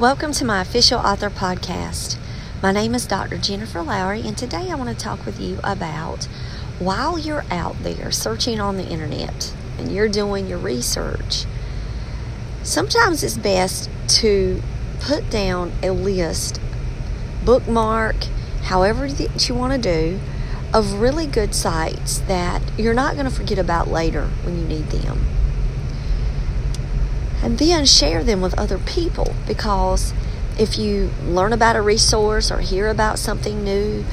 Welcome to my official author podcast. My name is Dr. Jennifer Lowry, and today I want to talk with you about while you're out there searching on the internet and you're doing your research, sometimes it's best to put down a list, bookmark, however that you want to do, of really good sites that you're not going to forget about later when you need them. And then share them with other people because if you learn about a resource or hear about something new,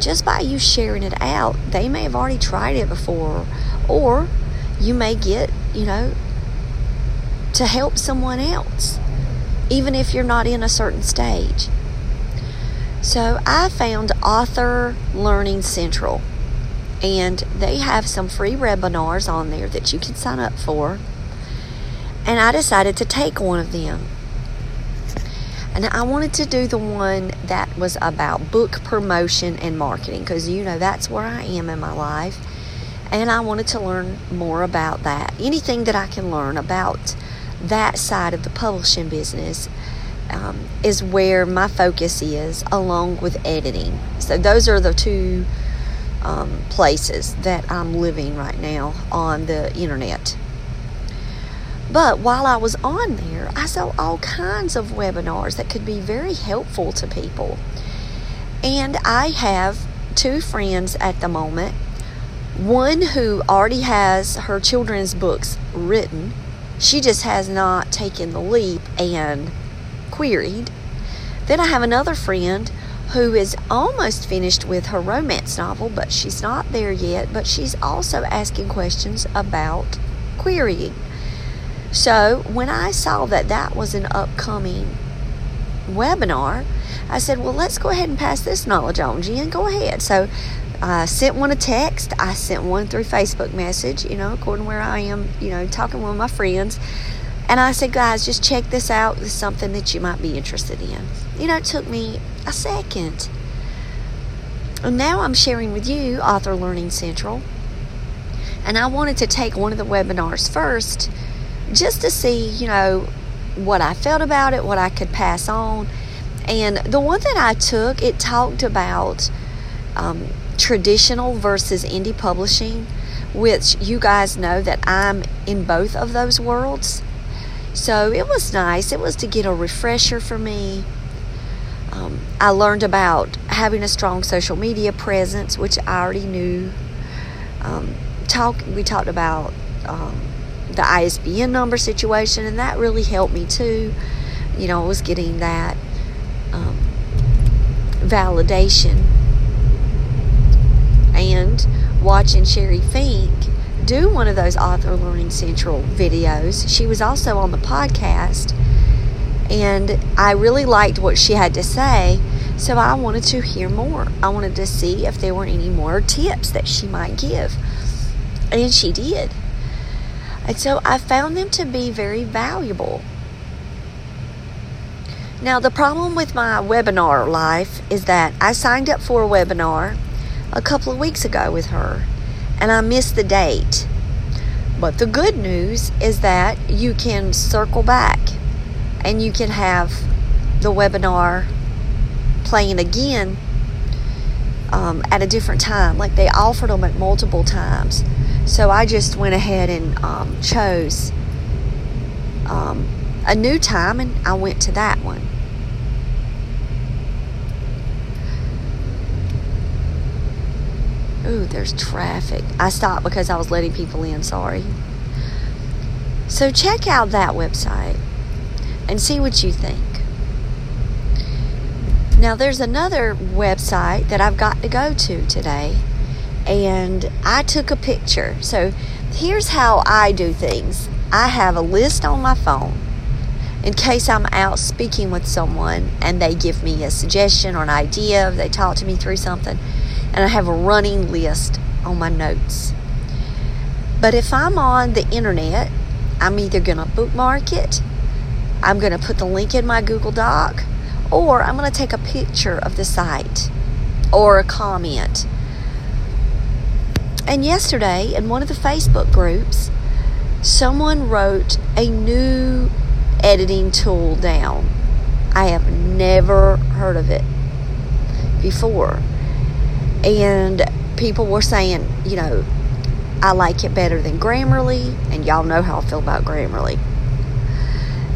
just by you sharing it out, they may have already tried it before, or you may get, you know, to help someone else, even if you're not in a certain stage. So I found Author Learning Central, and they have some free webinars on there that you can sign up for. And I decided to take one of them. And I wanted to do the one that was about book promotion and marketing because you know that's where I am in my life. And I wanted to learn more about that. Anything that I can learn about that side of the publishing business um, is where my focus is, along with editing. So, those are the two um, places that I'm living right now on the internet. But while I was on there, I saw all kinds of webinars that could be very helpful to people. And I have two friends at the moment. One who already has her children's books written, she just has not taken the leap and queried. Then I have another friend who is almost finished with her romance novel, but she's not there yet, but she's also asking questions about querying. So when I saw that that was an upcoming webinar, I said, well, let's go ahead and pass this knowledge on, Jen. Go ahead. So I sent one a text. I sent one through Facebook message, you know, according where I am, you know, talking with my friends. And I said, guys, just check this out. It's something that you might be interested in. You know, it took me a second. And now I'm sharing with you Author Learning Central. And I wanted to take one of the webinars first just to see, you know, what I felt about it, what I could pass on. And the one that I took, it talked about um, traditional versus indie publishing, which you guys know that I'm in both of those worlds. So it was nice. It was to get a refresher for me. Um, I learned about having a strong social media presence, which I already knew. Um, talk. We talked about um, the ISBN number situation, and that really helped me too. You know, I was getting that um, validation and watching Sherry Fink do one of those Author Learning Central videos. She was also on the podcast, and I really liked what she had to say. So I wanted to hear more. I wanted to see if there were any more tips that she might give. And she did. And so I found them to be very valuable. Now, the problem with my webinar life is that I signed up for a webinar a couple of weeks ago with her and I missed the date. But the good news is that you can circle back and you can have the webinar playing again um, at a different time. Like they offered them at multiple times. So I just went ahead and um, chose um, a new time and I went to that one. Ooh, there's traffic. I stopped because I was letting people in, sorry. So check out that website and see what you think. Now, there's another website that I've got to go to today and I took a picture. So here's how I do things I have a list on my phone in case I'm out speaking with someone and they give me a suggestion or an idea, they talk to me through something, and I have a running list on my notes. But if I'm on the internet, I'm either going to bookmark it, I'm going to put the link in my Google Doc, or I'm going to take a picture of the site or a comment and yesterday, in one of the Facebook groups, someone wrote a new editing tool down. I have never heard of it before. And people were saying, you know, I like it better than Grammarly, and y'all know how I feel about Grammarly.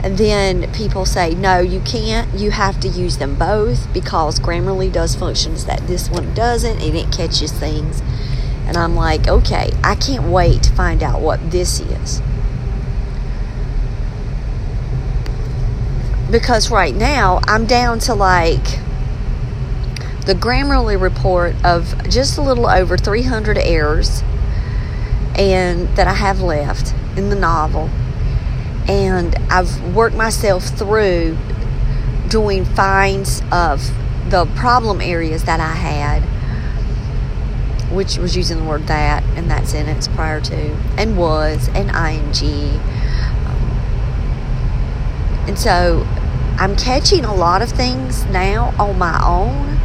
And then people say, no, you can't. You have to use them both because Grammarly does functions that this one doesn't, and it catches things. And I'm like, okay, I can't wait to find out what this is. Because right now, I'm down to like the Grammarly report of just a little over 300 errors and that I have left in the novel. And I've worked myself through doing finds of the problem areas that I had, which was using the word that in that sentence prior to, and was, and ing. And so I'm catching a lot of things now on my own.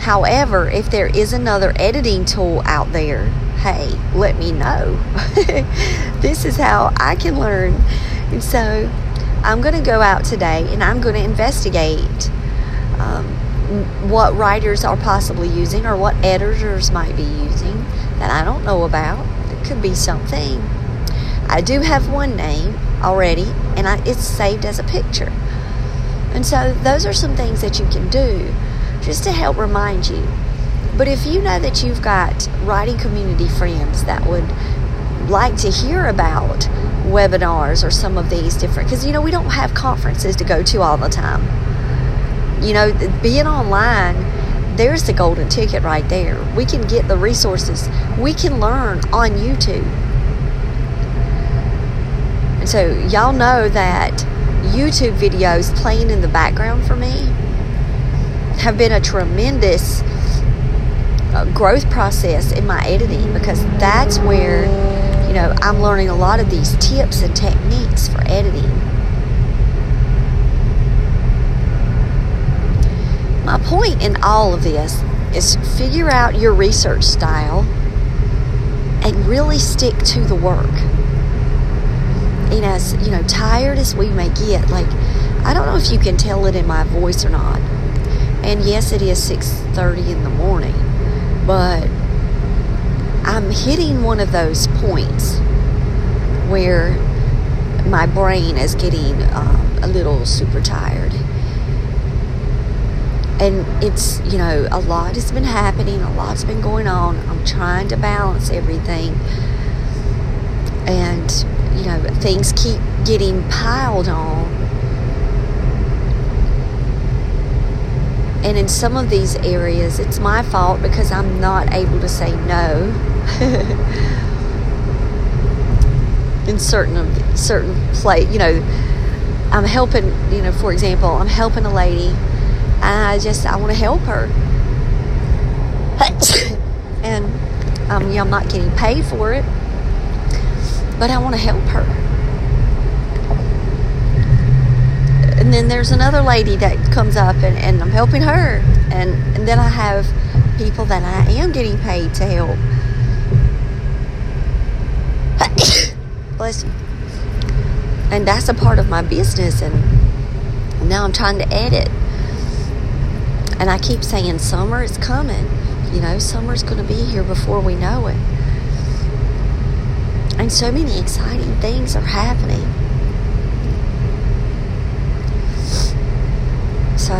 However, if there is another editing tool out there, hey, let me know. this is how I can learn. And so I'm going to go out today and I'm going to investigate um, what writers are possibly using or what editors might be using that I don't know about. It could be something. I do have one name already and I, it's saved as a picture. And so those are some things that you can do just to help remind you. But if you know that you've got writing community friends that would like to hear about webinars or some of these different, because you know, we don't have conferences to go to all the time. You know, being online, there's the golden ticket right there. We can get the resources, we can learn on YouTube. And so, y'all know that YouTube videos playing in the background for me have been a tremendous uh, growth process in my editing because that's where you know I'm learning a lot of these tips and techniques for editing. My point in all of this is figure out your research style and really stick to the work. And as you know tired as we may get like i don't know if you can tell it in my voice or not. And yes it is 6.30 in the morning but i'm hitting one of those points where my brain is getting um, a little super tired and it's you know a lot has been happening a lot's been going on i'm trying to balance everything and you know, things keep getting piled on. And in some of these areas, it's my fault because I'm not able to say no. in certain certain play, you know, I'm helping. You know, for example, I'm helping a lady. I just I want to help her, and um, know, I'm not getting paid for it but I want to help her. And then there's another lady that comes up and, and I'm helping her. And, and then I have people that I am getting paid to help. Bless you. And that's a part of my business. And now I'm trying to edit. And I keep saying, summer is coming. You know, summer's going to be here before we know it. And so many exciting things are happening. So,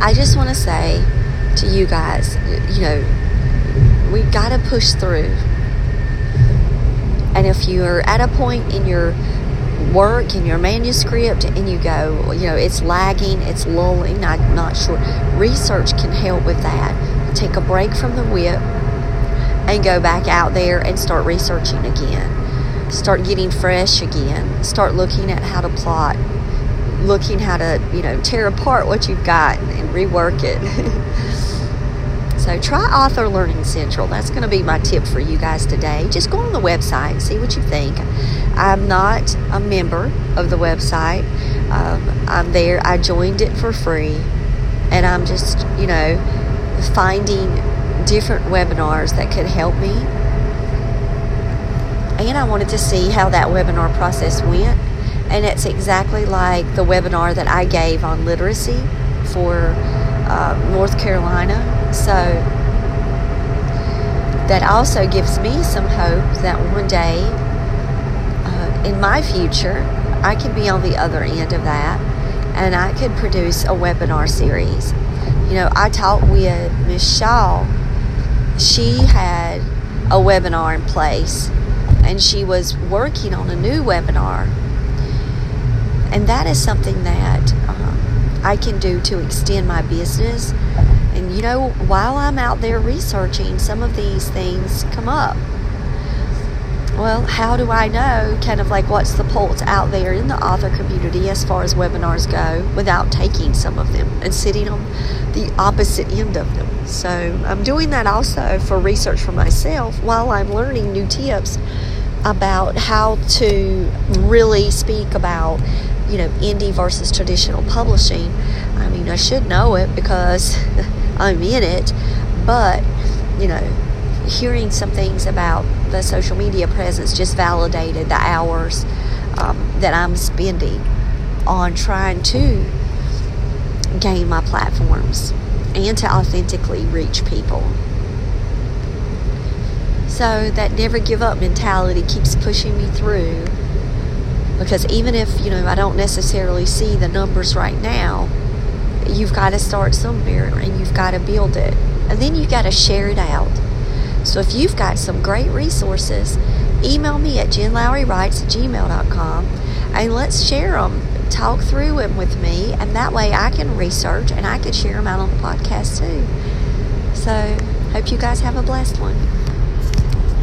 I just want to say to you guys, you know, we've got to push through. And if you're at a point in your work in your manuscript and you go, you know, it's lagging, it's lulling, I'm not sure, research can help with that. Take a break from the WIP and go back out there and start researching again. Start getting fresh again. Start looking at how to plot, looking how to, you know, tear apart what you've got and rework it. so try Author Learning Central. That's going to be my tip for you guys today. Just go on the website and see what you think. I'm not a member of the website. Um, I'm there. I joined it for free. And I'm just, you know, finding different webinars that could help me. And I wanted to see how that webinar process went And it's exactly like the webinar that I gave on literacy for uh, North Carolina. So that also gives me some hope that one day in my future, I could be on the other end of that and I could produce a webinar series. You know, I talked with Miss Shaw. She had a webinar in place and she was working on a new webinar. And that is something that um, I can do to extend my business. And you know, while I'm out there researching, some of these things come up. Well, how do I know kind of like what's the pulse out there in the author community as far as webinars go without taking some of them and sitting on the opposite end of them? So I'm doing that also for research for myself while I'm learning new tips about how to really speak about you know indie versus traditional publishing. I mean, I should know it because I'm in it, but you know, hearing some things about the social media presence just validated the hours um, that I'm spending on trying to gain my platforms and to authentically reach people. So that never give up mentality keeps pushing me through because even if, you know, I don't necessarily see the numbers right now, you've got to start somewhere and you've got to build it. And then you've got to share it out. So if you've got some great resources, email me at jenlowrywrites at gmail.com and let's share them. Talk through them with me, and that way I can research and I can share them out on the podcast too. So, hope you guys have a blessed one.